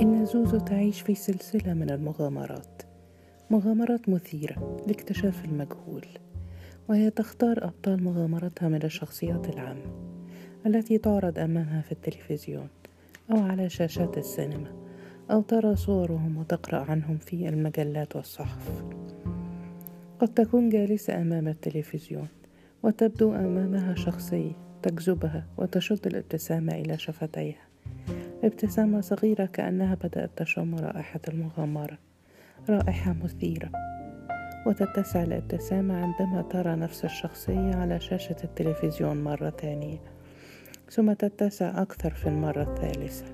إن زوزو تعيش في سلسلة من المغامرات. مغامرات مثيرة لاكتشاف المجهول وهي تختار أبطال مغامرتها من الشخصيات العامة التي تعرض أمامها في التلفزيون أو على شاشات السينما أو ترى صورهم وتقرأ عنهم في المجلات والصحف. قد تكون جالسة أمام التلفزيون وتبدو أمامها شخصية تجذبها وتشد الابتسامة إلى شفتيها. ابتسامة صغيرة كأنها بدأت تشم رائحة المغامرة. رائحة مثيرة. وتتسع الابتسامة عندما ترى نفس الشخصية على شاشة التلفزيون مرة تانية ثم تتسع أكثر في المرة الثالثة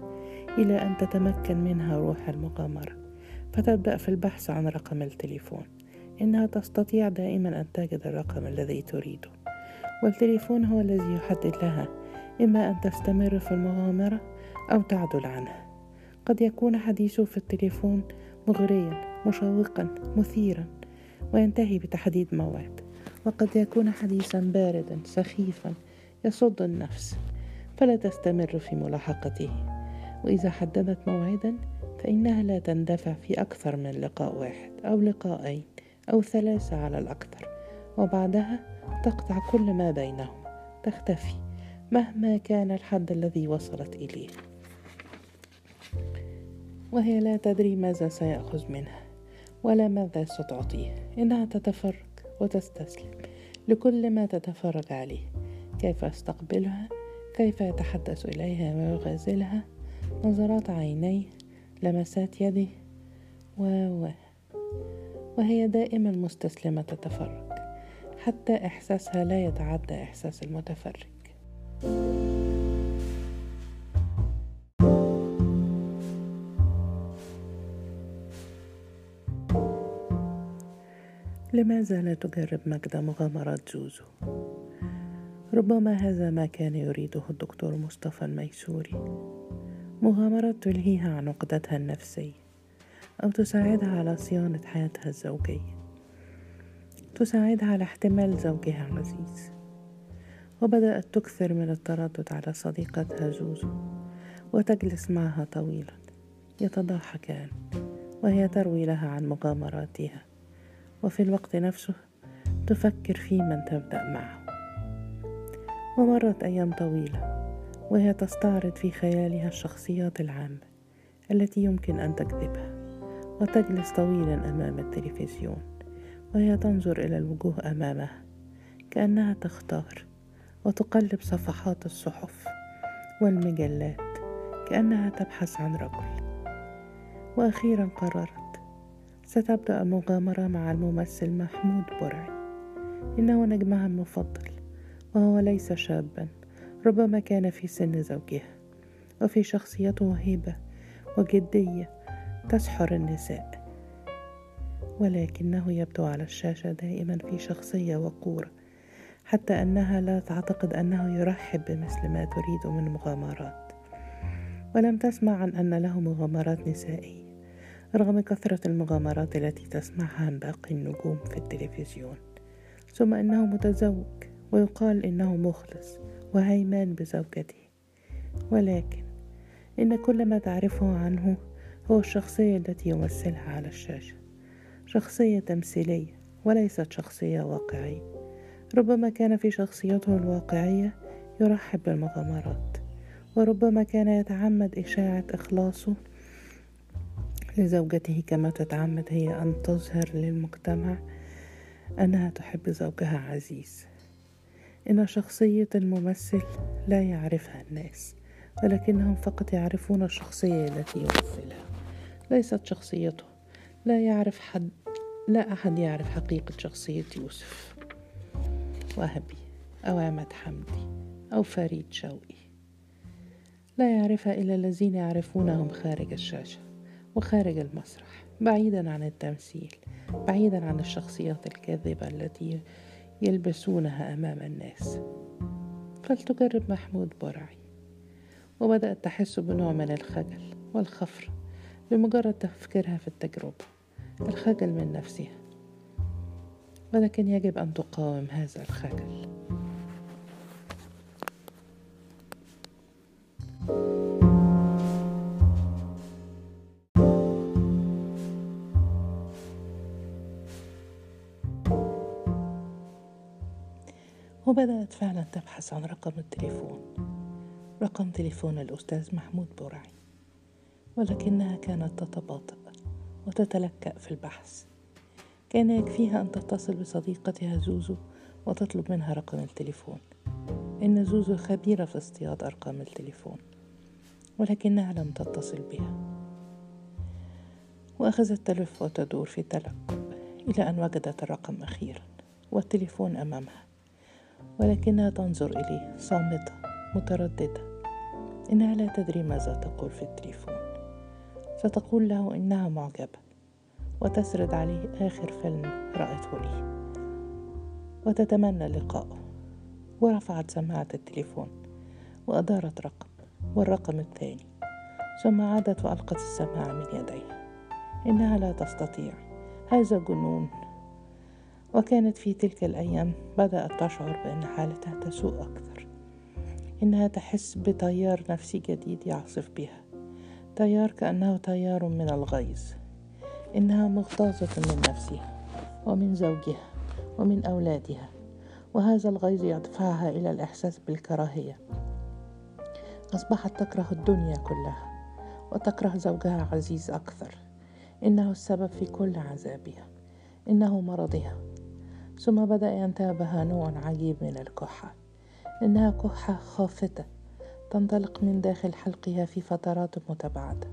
إلى أن تتمكن منها روح المغامرة. فتبدأ في البحث عن رقم التليفون. إنها تستطيع دائما أن تجد الرقم الذي تريده. والتليفون هو الذي يحدد لها. إما أن تستمر في المغامرة أو تعدل عنها قد يكون حديثه في التليفون مغريا مشوقا مثيرا وينتهي بتحديد موعد. وقد يكون حديثا باردا سخيفا يصد النفس. فلا تستمر في ملاحقته. وإذا حددت موعدا فإنها لا تندفع في أكثر من لقاء واحد أو لقاءين أو ثلاثة على الأكثر. وبعدها تقطع كل ما بينهم تختفي مهما كان الحد الذي وصلت إليه. وهي لا تدري ماذا سيأخذ منها ولا ماذا ستعطيه. إنها تتفرج وتستسلم لكل ما تتفرج عليه. كيف يستقبلها كيف يتحدث إليها؟ ويغازلها نظرات عينيه لمسات يده و. وهي دائما مستسلمة تتفرج. حتى إحساسها لا يتعدى إحساس المتفرج. لماذا لا تجرب مجد مغامرات زوزو ربما هذا ما كان يريده الدكتور مصطفى الميسوري. مغامرات تلهيها عن عقدتها النفسية أو تساعدها على صيانة حياتها الزوجية. تساعدها على احتمال زوجها العزيز وبدأت تكثر من التردد على صديقتها زوزو وتجلس معها طويلا يتضاحكان وهي تروي لها عن مغامراتها. وفي الوقت نفسه تفكر في من تبدأ معه. ومرت أيام طويلة وهي تستعرض في خيالها الشخصيات العامة التي يمكن أن تكذبها وتجلس طويلا أمام التلفزيون وهي تنظر إلى الوجوه أمامها كأنها تختار وتقلب صفحات الصحف والمجلات كأنها تبحث عن رجل. وأخيرا قررت ستبدأ المغامرة مع الممثل محمود برعي إنه نجمها المفضل وهو ليس شابا ربما كان في سن زوجها وفي شخصيته هيبة وجدية تسحر النساء. ولكنه يبدو على الشاشة دائما في شخصية وقورة حتى أنها لا تعتقد أنه يرحب بمثل ما تريد من مغامرات. ولم تسمع عن أن له مغامرات نسائية. رغم كثرة المغامرات التي تسمعها عن باقي النجوم في التلفزيون ثم إنه متزوج ويقال إنه مخلص وهيمان بزوجته. ولكن إن كل ما تعرفه عنه هو الشخصية التي يمثلها على الشاشة شخصية تمثيلية وليست شخصية واقعية. ربما كان في شخصيته الواقعية يرحب بالمغامرات وربما كان يتعمد إشاعة إخلاصه لزوجته كما تتعمد هي أن تظهر للمجتمع أنها تحب زوجها عزيز. إن شخصية الممثل لا يعرفها الناس ولكنهم فقط يعرفون الشخصية التي يمثلها. ليست شخصيته. لا يعرف حد لا أحد يعرف حقيقة شخصية يوسف. وهبي أو عماد حمدي أو فريد شوقي. لا يعرفها إلا الذين يعرفونهم خارج الشاشة. وخارج المسرح بعيدا عن التمثيل بعيدا عن الشخصيات الكاذبة التي يلبسونها أمام الناس. فلتجرب محمود برعي. وبدأت تحس بنوع من الخجل والخفرة بمجرد تفكيرها في التجربة الخجل من نفسها. ولكن يجب أن تقاوم هذا الخجل. وبدأت فعلا تبحث عن رقم التليفون. رقم تليفون الأستاذ محمود برعي ولكنها كانت تتباطأ وتتلكأ في البحث. كان يكفيها أن تتصل بصديقتها زوزو وتطلب منها رقم التليفون. إن زوزو خبيرة في اصطياد أرقام التليفون ولكنها لم تتصل بها. وأخذت تلف وتدور في تلكؤ إلى أن وجدت الرقم أخيرا والتليفون أمامها. ولكنها تنظر إليه صامتة مترددة. إنها لا تدري ماذا تقول في التليفون. ستقول له إنها معجبة وتسرد عليه آخر فيلم رأته لي. وتتمنى لقاءه ورفعت سماعة التليفون وأدارت رقم والرقم الثاني. ثم عادت وألقت السماعة من يديها إنها لا تستطيع. هذا جنون. وكانت في تلك الأيام بدأت تشعر بأن حالتها تسوء أكثر إنها تحس بتيار نفسي جديد يعصف بها. تيار كأنه تيار من الغيظ إنها مغتاظة من نفسها ومن زوجها ومن أولادها وهذا الغيظ يدفعها إلى الإحساس بالكراهية. أصبحت تكره الدنيا كلها وتكره زوجها عزيز أكثر إنه السبب في كل عذابها إنه مرضها. ثم بدأ ينتابها نوع عجيب من الكحة إنها كحة خافتة تنطلق من داخل حلقها في فترات متباعدة.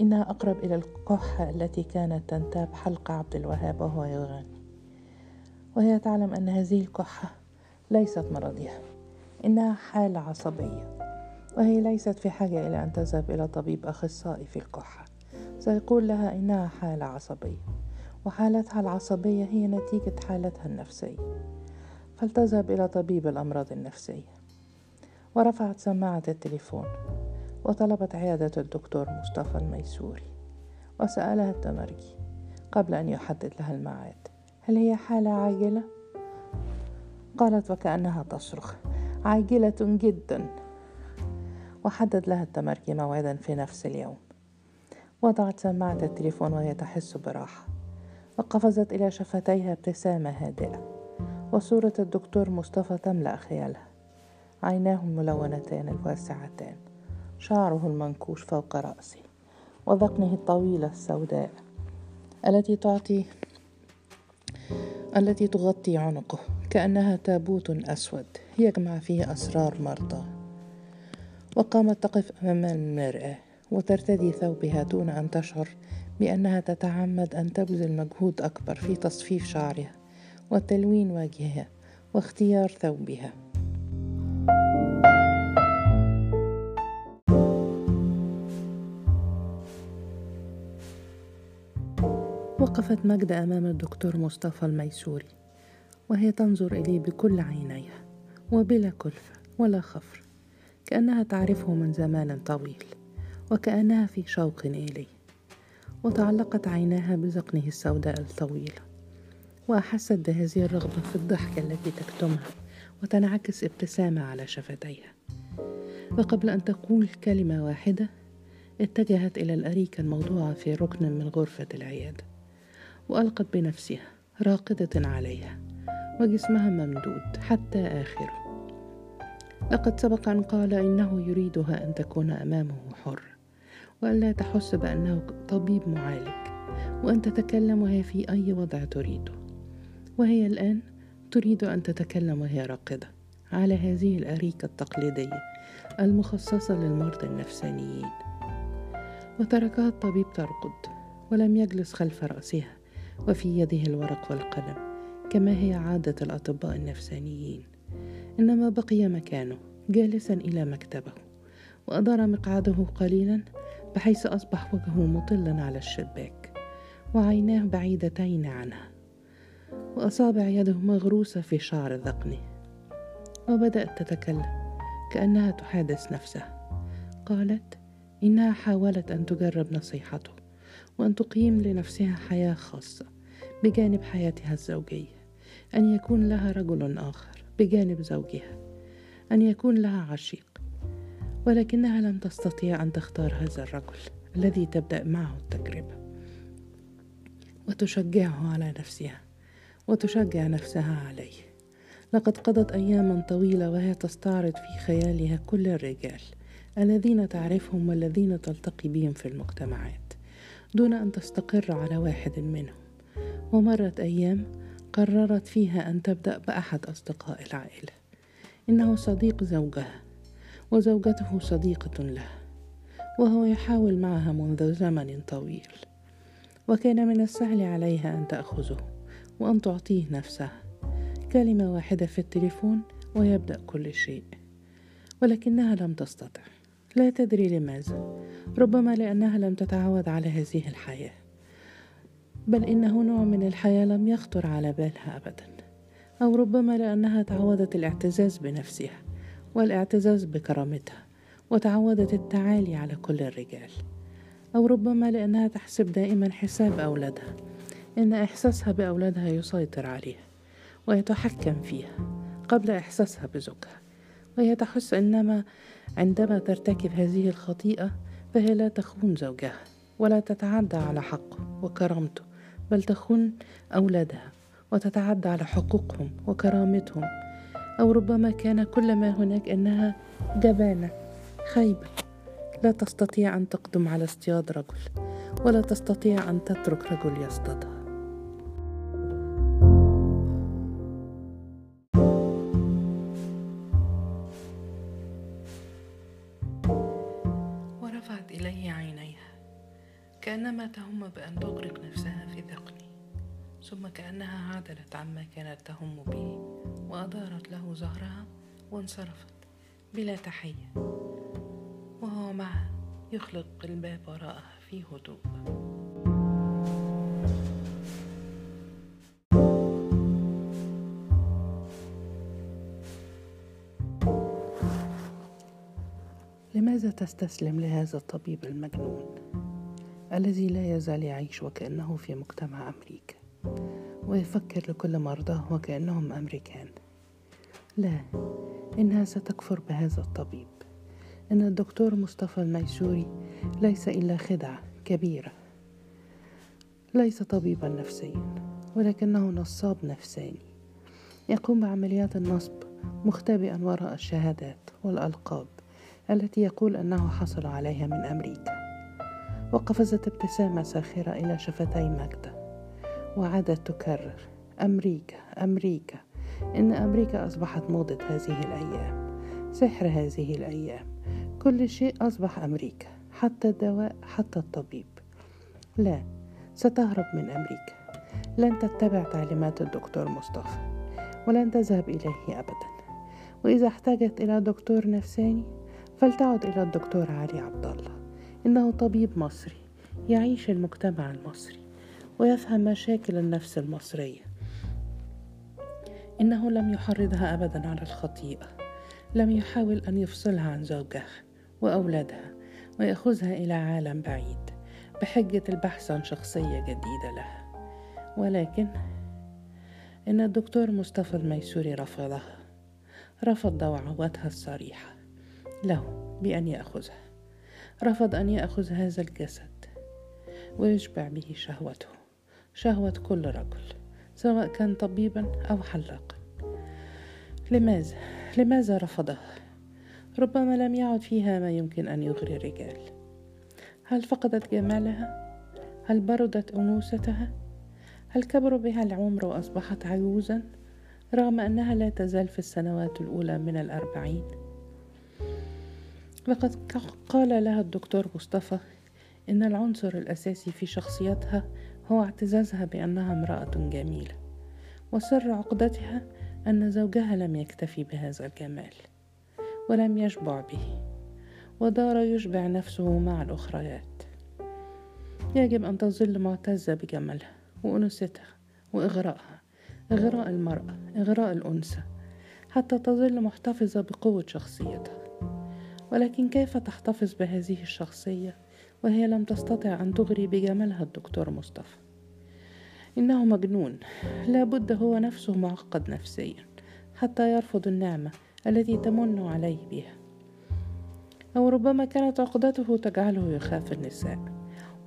إنها أقرب إلى الكحة التي كانت تنتاب حلق عبد الوهاب وهو يغني. وهي تعلم أن هذه الكحة ليست مرضها إنها حالة عصبية وهي ليست في حاجة إلى أن تذهب إلى طبيب أخصائي في الكحة سيقول لها إنها حالة عصبية. وحالتها العصبية هي نتيجة حالتها النفسية. فلتذهب إلى طبيب الأمراض النفسية. ورفعت سماعة التليفون. وطلبت عيادة الدكتور مصطفى الميسوري. وسألها التمرجي قبل أن يحدد لها الميعاد. هل هي حالة عاجلة؟ قالت وكأنها تصرخ. عاجلة جدا. وحدد لها التمرجي موعدا في نفس اليوم. وضعت سماعة التليفون وهي تحس براحة. وقفزت إلى شفتيها ابتسامة هادئة وصورة الدكتور مصطفى تملأ خيالها. عيناه الملونتان الواسعتان شعره المنكوش فوق رأسه وذقنه الطويلة السوداء التي تعطي التي تغطي عنقه كأنها تابوت أسود يجمع فيه أسرار مرضى. وقامت تقف أمام المرآة وترتدي ثوبها دون أن تشعر بأنها تتعمد أن تبذل مجهود أكبر في تصفيف شعرها وتلوين وجهها واختيار ثوبها. وقفت ماجدة أمام الدكتور مصطفى الميسوري وهي تنظر إليه بكل عينيها وبلا كلفة ولا خفر كأنها تعرفه من زمان طويل وكأنها في شوق إليه. وتعلقت عيناها بذقنه السوداء الطويلة وأحست بهذه الرغبة في الضحكة التي تكتمها وتنعكس ابتسامة على شفتيها. وقبل أن تقول كلمة واحدة اتجهت إلى الأريكة الموضوعة في ركن من غرفة العيادة وألقت بنفسها راقدة عليها وجسمها ممدود حتى آخره. لقد سبق أن قال إنه يريدها أن تكون أمامه حر. وألا تحس بأنه طبيب معالج وأن تتكلم وهي في أي وضع تريده وهي الآن تريد أن تتكلم وهي راقدة على هذه الأريكة التقليدية المخصصة للمرضى النفسانيين. وتركها الطبيب ترقد ولم يجلس خلف رأسها وفي يده الورق والقلم كما هي عادة الأطباء النفسانيين. إنما بقي مكانه جالسا إلى مكتبه وأدار مقعده قليلا بحيث أصبح وجهه مطلا على الشباك وعيناه بعيدتين عنها وأصابع يده مغروسة في شعر ذقنه. وبدأت تتكلم كأنها تحادث نفسها. قالت إنها حاولت أن تجرب نصيحته وأن تقيم لنفسها حياة خاصة بجانب حياتها الزوجية أن يكون لها رجل آخر بجانب زوجها أن يكون لها عشيق ولكنها لم تستطيع أن تختار هذا الرجل الذي تبدأ معه التجربة؟ وتشجعه على نفسها وتشجع نفسها عليه. لقد قضت أياما طويلة وهي تستعرض في خيالها كل الرجال الذين تعرفهم والذين تلتقي بهم في المجتمعات دون أن تستقر على واحد منهم. ومرت أيام قررت فيها أن تبدأ بأحد أصدقاء العائلة. إنه صديق زوجها. وزوجته صديقة له وهو يحاول معها منذ زمن طويل. وكان من السهل عليها أن تأخذه وأن تعطيه نفسها كلمة واحدة في التليفون ويبدأ كل شيء. ولكنها لم تستطع. لا تدري لماذا. ربما لأنها لم تتعود على هذه الحياة. بل إنه نوع من الحياة لم يخطر على بالها أبدا. أو ربما لأنها تعودت الاعتزاز بنفسها. والاعتزاز بكرامتها وتعودت التعالي على كل الرجال. أو ربما لأنها تحسب دائما حساب أولادها إن إحساسها بأولادها يسيطر عليها ويتحكم فيها قبل إحساسها بزوجها. وهي تحس إنما عندما ترتكب هذه الخطيئة فهي لا تخون زوجها ولا تتعدى على حقه وكرامته بل تخون أولادها وتتعدى على حقوقهم وكرامتهم أو ربما كان كل ما هناك أنها جبانة خيبة لا تستطيع أن تقدم على اصطياد رجل ولا تستطيع أن تترك رجل يصطادها. ورفعت إلي عينيها كأنما تهم بأن تغرق نفسها في ثقلي ثم كأنها عدلت عما كانت تهم به وأدارت له ظهرها وانصرفت بلا تحية. وهو معها يخلق الباب وراءها في هدوء. لماذا تستسلم لهذا الطبيب المجنون الذي لا يزال يعيش وكأنه في مجتمع أمريكا؟ ويفكر لكل مرضاه وكأنهم أمريكان. لا إنها ستكفر بهذا الطبيب. إن الدكتور مصطفى الميسوري ليس إلا خدعة كبيرة. ليس طبيبا نفسيا ولكنه نصاب نفساني. يقوم بعمليات النصب مختبئا وراء الشهادات والألقاب التي يقول أنه حصل عليها من أمريكا. وقفزت ابتسامة ساخرة إلى شفتي ماجدة. وعادت تكرر. أمريكا أمريكا. إن أمريكا أصبحت موضة هذه الأيام. سحر هذه الأيام. كل شيء أصبح أمريكا. حتى الدواء حتى الطبيب. لا ستهرب من أمريكا. لن تتبع تعليمات الدكتور مصطفى. ولن تذهب إليه أبدا. وإذا احتاجت إلى دكتور نفساني فلتعد إلى الدكتور علي عبد الله إنه طبيب مصري. يعيش المجتمع المصري. ويفهم مشاكل النفس المصرية. إنه لم يحرضها أبدا على الخطيئة. لم يحاول أن يفصلها عن زوجها وأولادها ويأخذها إلى عالم بعيد بحجة البحث عن شخصية جديدة لها. ولكن إن الدكتور مصطفى الميسوري رفضها رفض دعواتها الصريحة له بأن يأخذها. رفض أن يأخذ هذا الجسد ويشبع به شهوته. شهوة كل رجل سواء كان طبيبا أو حلاقا لماذا؟ لماذا رفضها؟ ربما لم يعد فيها ما يمكن أن يغري الرجال هل فقدت جمالها؟ هل بردت أنوثتها؟ هل كبر بها العمر وأصبحت عجوزا رغم أنها لا تزال في السنوات الأولى من الأربعين؟ لقد قال لها الدكتور مصطفى إن العنصر الأساسي في شخصيتها هو اعتزازها بأنها امرأة جميلة وسر عقدتها أن زوجها لم يكتفي بهذا الجمال ولم يشبع به ودار يشبع نفسه مع الأخريات. يجب أن تظل معتزة بجمالها وأنوثتها وإغراءها إغراء المرأة إغراء الأنثى حتى تظل محتفظة بقوة شخصيتها. ولكن كيف تحتفظ بهذه الشخصية؟ وهي لم تستطع أن تغري بجمالها الدكتور مصطفى. إنه مجنون. لابد هو نفسه معقد نفسيا حتى يرفض النعمة التي تمن عليه بها. أو ربما كانت عقدته تجعله يخاف النساء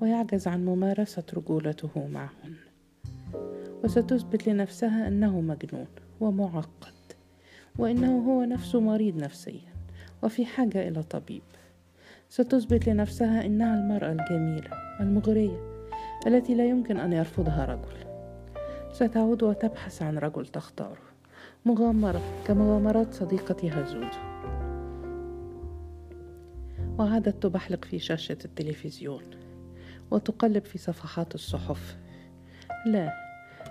ويعجز عن ممارسة رجولته معهن. وستثبت لنفسها أنه مجنون ومعقد وإنه هو نفسه مريض نفسيا وفي حاجة إلى طبيب. ستثبت لنفسها إنها المرأة الجميلة المغرية التي لا يمكن أن يرفضها رجل. ستعود وتبحث عن رجل تختاره مغامرة كمغامرات صديقتها زوزو وعادت تبحلق في شاشة التلفزيون وتقلب في صفحات الصحف. لا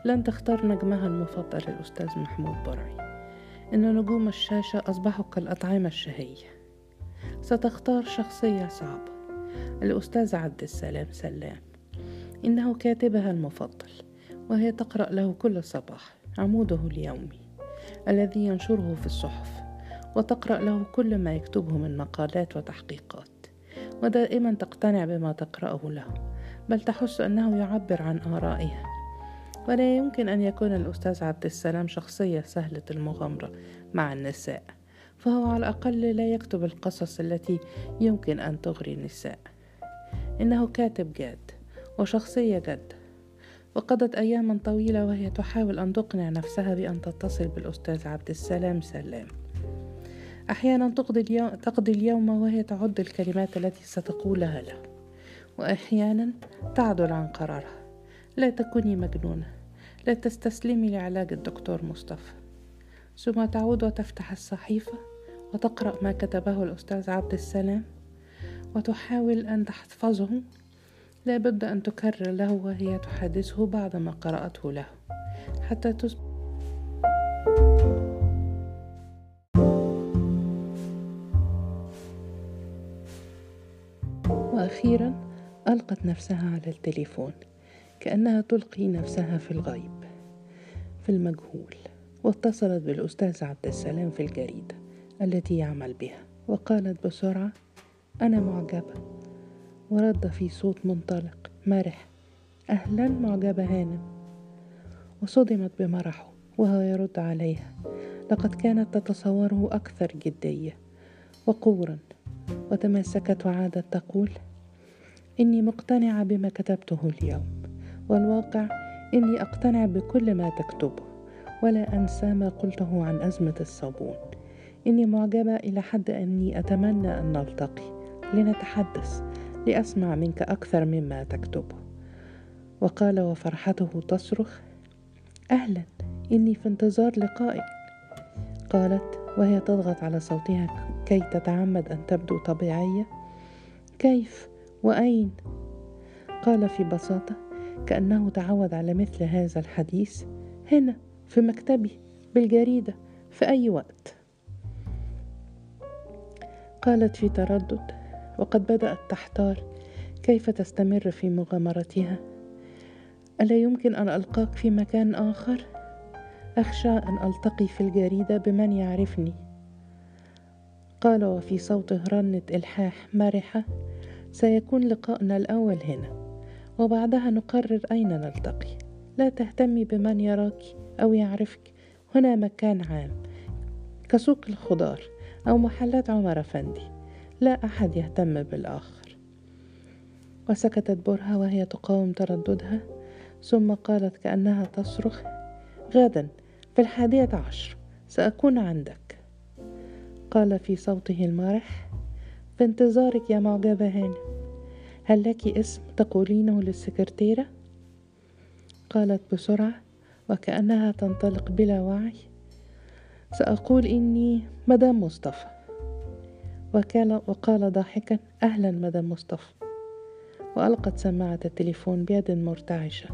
لن تختار نجمها المفضل الأستاذ محمود برعي. إن نجوم الشاشة أصبحوا كالأطعمة الشهية. ستختار شخصية صعبة. الأستاذ عبد السلام سلام. إنه كاتبها المفضل وهي تقرأ له كل صباح عموده اليومي الذي ينشره في الصحف وتقرأ له كل ما يكتبه من مقالات وتحقيقات. ودائما تقتنع بما تقرأه له بل تحس أنه يعبر عن آرائها. ولا يمكن أن يكون الأستاذ عبد السلام شخصية سهلة المغامرة مع النساء. فهو على الأقل لا يكتب القصص التي يمكن أن تغري النساء. إنه كاتب جاد وشخصية جد. وقضت أياما طويلة وهي تحاول أن تقنع نفسها بأن تتصل بالأستاذ عبد السلام سلام. أحيانا تقضي اليوم, تقضي اليوم وهي تعد الكلمات التي ستقولها له. وأحيانا تعدل عن قرارها. لا تكوني مجنونة. لا تستسلمي لعلاج الدكتور مصطفى. ثم تعود وتفتح الصحيفة وتقرأ ما كتبه الأستاذ عبد السلام وتحاول أن تحفظه. لا بد أن تكرر له وهي تحدثه بعدما قرأته له. حتى تصبح وأخيرا ألقت نفسها على التليفون كأنها تلقي نفسها في الغيب في المجهول واتصلت بالأستاذ عبد السلام في الجريدة. التي يعمل بها. وقالت بسرعة أنا معجبة. ورد في صوت منطلق مرح. أهلا معجبة هانم. وصدمت بمرحه وهو يرد عليها. لقد كانت تتصوره أكثر جدية. وقورا. وتماسكت وعادت تقول إني مقتنعة بما كتبته اليوم. والواقع إني أقتنع بكل ما تكتبه. ولا أنسى ما قلته عن أزمة الصابون. إني معجبة إلى حد أني أتمنى أن نلتقي. لنتحدث. لأسمع منك أكثر مما تكتبه وقال وفرحته تصرخ أهلا. إني في انتظار لقائك قالت وهي تضغط على صوتها كي تتعمد أن تبدو طبيعية. كيف؟ وأين؟ قال في بساطة كأنه تعود على مثل هذا الحديث. هنا في مكتبي بالجريدة في أي وقت. قالت في تردد وقد بدأت تحتار كيف تستمر في مغامرتها؟ ألا يمكن أن ألقاك في مكان آخر؟ أخشى أن ألتقي في الجريدة بمن يعرفني. قال وفي صوته رنة إلحاح مرحة سيكون لقاؤنا الأول هنا وبعدها نقرر أين نلتقي. لا تهتمي بمن يراك أو يعرفك هنا مكان عام كسوق الخضار. أو محلات عمر أفندي لا أحد يهتم بالآخر. وسكتت برهة وهي تقاوم ترددها ثم قالت كأنها تصرخ غدا في الحادية عشر سأكون عندك. قال في صوته المرح في انتظارك يا معجبة هانم هل لك اسم تقولينه للسكرتيرة؟ قالت بسرعة وكأنها تنطلق بلا وعي. سأقول إني مدام مصطفى. وكان وقال ضاحكا أهلا مدام مصطفى. وألقت سماعة التليفون بيد مرتعشة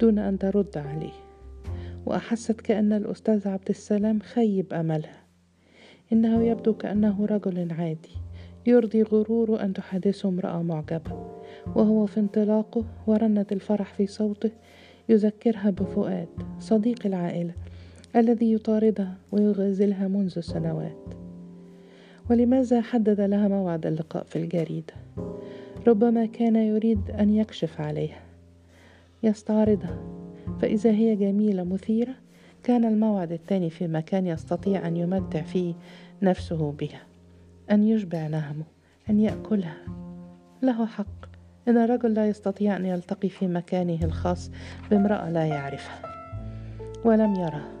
دون أن ترد عليه. وأحست كأن الأستاذ عبد السلام خيب أملها. إنه يبدو كأنه رجل عادي يرضي غروره أن تحدثه امرأة معجبة. وهو في انطلاقه ورنة الفرح في صوته يذكرها بفؤاد صديق العائلة. الذي يطاردها ويغازلها منذ سنوات. ولماذا حدد لها موعد اللقاء في الجريدة؟ ربما كان يريد أن يكشف عليها. يستعرضها. فإذا هي جميلة مثيرة كان الموعد الثاني في مكان يستطيع أن يمتع فيه نفسه بها. أن يشبع نهمه. أن يأكلها. له حق. إن الرجل لا يستطيع أن يلتقي في مكانه الخاص بامرأة لا يعرفها. ولم يرها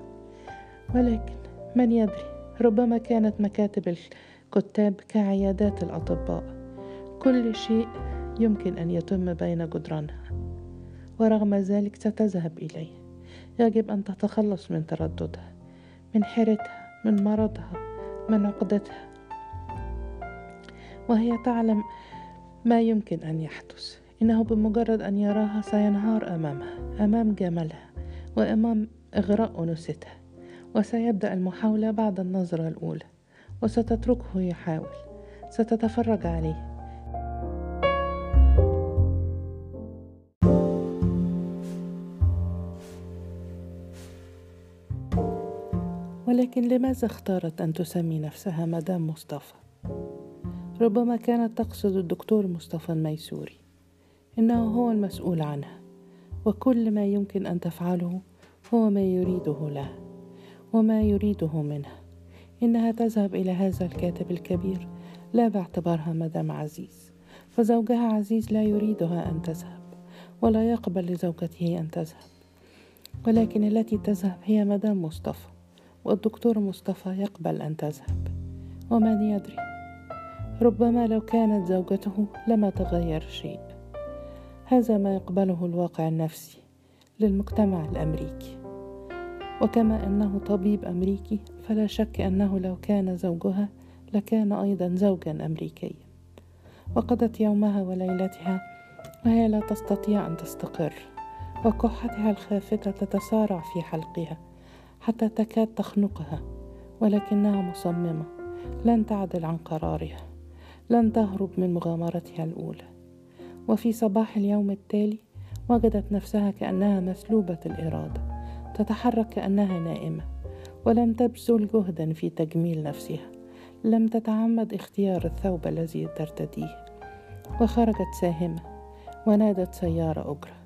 ولكن من يدري ربما كانت مكاتب الكتاب كعيادات الأطباء. كل شيء يمكن أن يتم بين جدرانها ورغم ذلك ستذهب إليه. يجب أن تتخلص من ترددها من حيرتها من مرضها من عقدتها. وهي تعلم ما يمكن أن يحدث. إنه بمجرد أن يراها سينهار أمامها أمام جمالها وأمام إغراء أنوثتها وسيبدأ المحاولة بعد النظرة الأولى وستتركه يحاول. ستتفرج عليه. ولكن لماذا اختارت أن تسمي نفسها مدام مصطفى؟ ربما كانت تقصد الدكتور مصطفى الميسوري إنه هو المسؤول عنها وكل ما يمكن أن تفعله هو ما يريده لها. وما يريده منها إنها تذهب إلى هذا الكاتب الكبير. لا باعتبارها مدام عزيز. فزوجها عزيز لا يريدها أن تذهب ولا يقبل لزوجته أن تذهب. ولكن التي تذهب هي مدام مصطفى والدكتور مصطفى يقبل أن تذهب. ومن يدري؟ ربما لو كانت زوجته لما تغير شيء. هذا ما يقبله الواقع النفسي للمجتمع الأمريكي. وكما أنه طبيب أمريكي فلا شك أنه لو كان زوجها لكان أيضا زوجا امريكيا. وقضت يومها وليلتها وهي لا تستطيع أن تستقر وكحتها الخافته تتسارع في حلقها حتى تكاد تخنقها ولكنها مصممة لن تعدل عن قرارها لن تهرب من مغامرتها الأولى. وفي صباح اليوم التالي وجدت نفسها كأنها مسلوبة الإرادة. تتحرك كأنها نائمة ولم تبذل جهدا في تجميل نفسها. لم تتعمد اختيار الثوب الذي ترتديه. وخرجت ساهمة ونادت سيارة اجره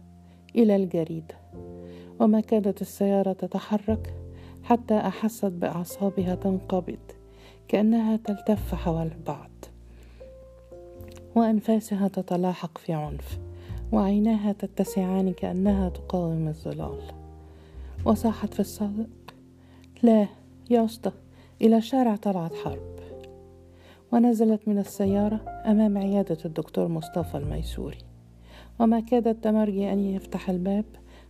إلى الجريدة. وما كادت السيارة تتحرك حتى أحست بأعصابها تنقبض كأنها تلتف حول بعض وأنفاسها تتلاحق في عنف وعيناها تتسعان كأنها تقاوم الظلال. وصاحت في الصدق. لا يا أسطى إلى شارع طلعت حرب. ونزلت من السيارة أمام عيادة الدكتور مصطفى الميسوري. وما كاد التمرجي أن يفتح الباب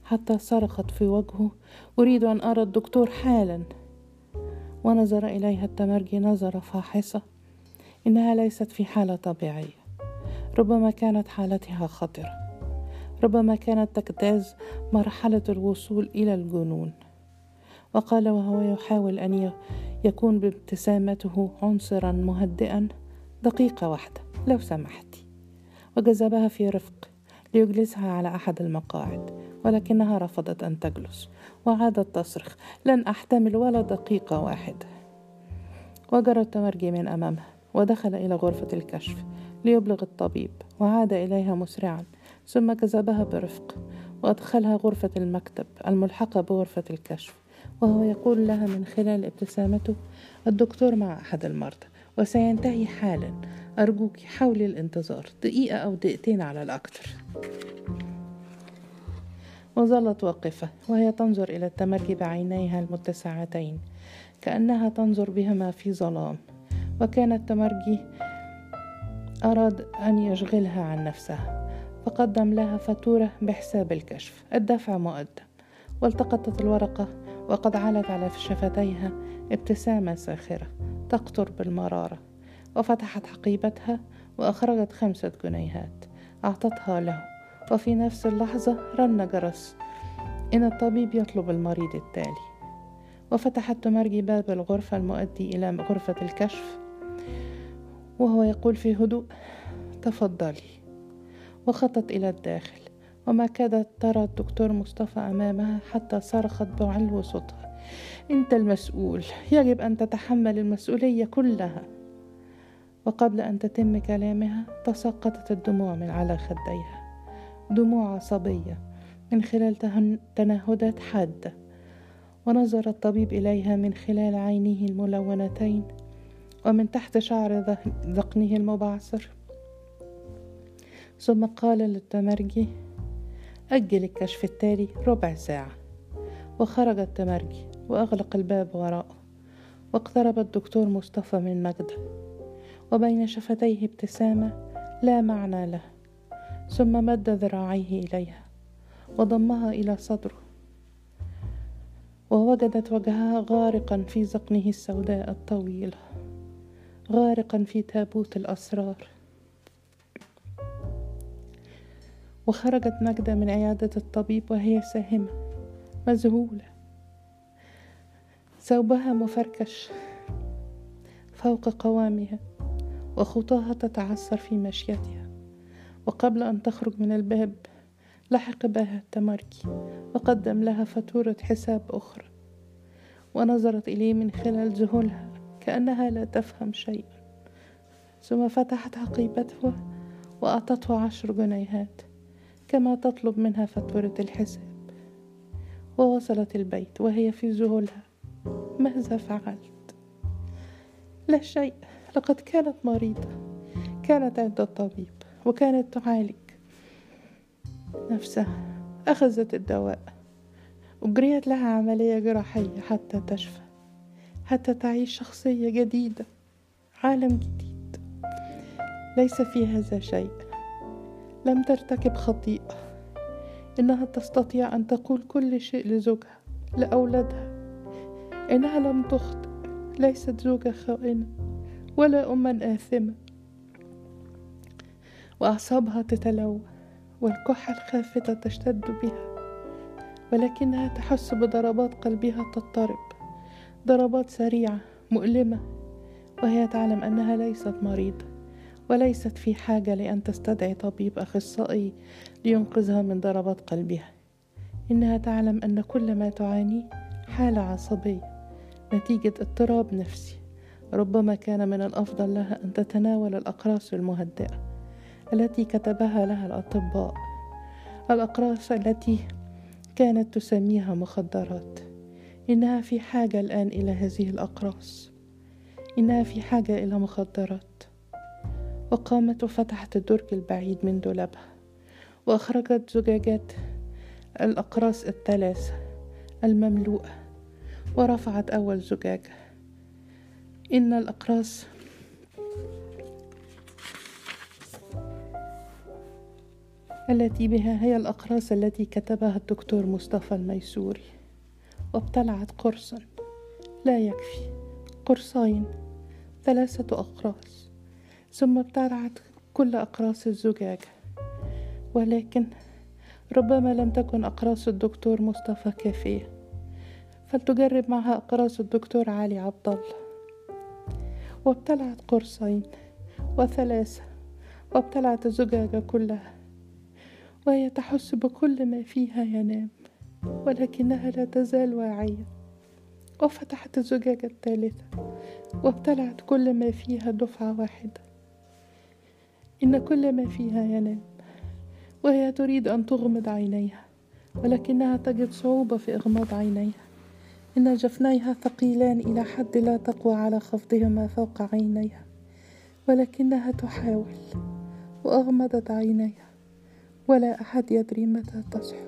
حتى صرخت في وجهه أريد أن أرى الدكتور حالا. ونظر إليها التمرجي نظرة فاحصة إنها ليست في حالة طبيعية ربما كانت حالتها خطرة. ربما كانت تجتاز مرحلة الوصول إلى الجنون. وقال وهو يحاول أن يكون بابتسامته عنصرا مهدئا دقيقة واحدة لو سمحتي وجذبها في رفق ليجلسها على أحد المقاعد ولكنها رفضت أن تجلس وعادت تصرخ لن أحتمل ولا دقيقة واحدة. وجرى التمرجي من أمامها ودخل إلى غرفة الكشف ليبلغ الطبيب وعاد إليها مسرعا. ثم جذبها برفق وأدخلها غرفة المكتب الملحقة بغرفة الكشف وهو يقول لها من خلال ابتسامته الدكتور مع أحد المرضى وسينتهي حالا. أرجوك حاولي الانتظار دقيقة أو دقيقتين على الأكثر. وظلت واقفة وهي تنظر إلى التمرجي بعينيها المتسعتين كأنها تنظر بهما في ظلام. وكان التمرجي أراد أن يشغلها عن نفسها. فقدم لها فاتورة بحساب الكشف. الدفع مقدم والتقطت الورقة وقد علت على شفتيها ابتسامة ساخرة تقطر بالمرارة. وفتحت حقيبتها وأخرجت خمسة جنيهات أعطتها له. وفي نفس اللحظة رن جرس إن الطبيب يطلب المريض التالي. وفتحت تمرجي باب الغرفة المؤدي إلى غرفة الكشف. وهو يقول في هدوء تفضلي. وخطت إلى الداخل وما كادت ترى الدكتور مصطفى أمامها حتى صرخت بعلو صوتها. أنت المسؤول يجب أن تتحمل المسؤولية كلها. وقبل أن تتم كلامها تساقطت الدموع من على خديها. دموع عصبية من خلال تنهدات حادة. ونظر الطبيب إليها من خلال عينيه الملونتين ومن تحت شعر ذقنه المبعثر. ثم قال للتمرجي أجل الكشف التالي ربع ساعة. وخرج التمرجي وأغلق الباب وراءه واقترب الدكتور مصطفى من مجدة. وبين شفتيه ابتسامة لا معنى له ثم مد ذراعيه إليها وضمها إلى صدره. ووجدت وجهها غارقا في ذقنه السوداء الطويلة غارقا في تابوت الأسرار. وخرجت مجدة من عيادة الطبيب وهي ساهمة مذهولة. ثوبها مفركش فوق قوامها وخطاها تتعثر في مشيتها. وقبل أن تخرج من الباب لحق بها التمركي وقدم لها فاتورة حساب أخرى. ونظرت إليه من خلال ذهولها كأنها لا تفهم شيئا. ثم فتحت حقيبته وأعطته عشر جنيهات. كما تطلب منها فاتورة الحساب. ووصلت البيت وهي في ذهولها. ماذا فعلت؟ لا شيء. لقد كانت مريضة. كانت عند الطبيب وكانت تعالج. نفسها أخذت الدواء. أجريت لها عملية جراحية حتى تشفى. حتى تعيش شخصية جديدة. عالم جديد. ليس في هذا شيء. لم ترتكب خطيئة. إنها تستطيع أن تقول كل شيء لزوجها لأولادها. إنها لم تخطئ ليست زوجة خائنة ولا أما آثمة. وأعصابها تتلوى والكحة الخافتة تشتد بها ولكنها تحس بضربات قلبها تضطرب. ضربات سريعة مؤلمة وهي تعلم أنها ليست مريضة. وليست في حاجة لأن تستدعي طبيب أخصائي لينقذها من ضربات قلبها. إنها تعلم أن كل ما تعانيه حالة عصبية نتيجة اضطراب نفسي. ربما كان من الأفضل لها أن تتناول الأقراص المهدئة التي كتبها لها الأطباء. الأقراص التي كانت تسميها مخدرات. إنها في حاجة الآن إلى هذه الأقراص. إنها في حاجة إلى مخدرات. وقامت وفتحت الدرج البعيد من دولابها وأخرجت زجاجات الأقراص الثلاثة المملوءة ورفعت أول زجاجة إن الأقراص التي بها هي الأقراص التي كتبها الدكتور مصطفى الميسوري وابتلعت قرصا لا يكفي قرصين ثلاثة أقراص. ثم ابتلعت كل أقراص الزجاجة ولكن ربما لم تكن أقراص الدكتور مصطفى كافية. فلتجرب معها أقراص الدكتور علي عبد الله. وابتلعت قرصين وثلاثة وابتلعت الزجاجة كلها. وهي تحس بكل ما فيها ينام ولكنها لا تزال واعية. وفتحت الزجاجة الثالثة وابتلعت كل ما فيها دفعة واحدة. إن كل ما فيها ينام وهي تريد أن تغمض عينيها ولكنها تجد صعوبة في إغماض عينيها. إن جفنيها ثقيلان إلى حد لا تقوى على خفضهما فوق عينيها ولكنها تحاول وأغمضت عينيها ولا أحد يدري متى تصحو.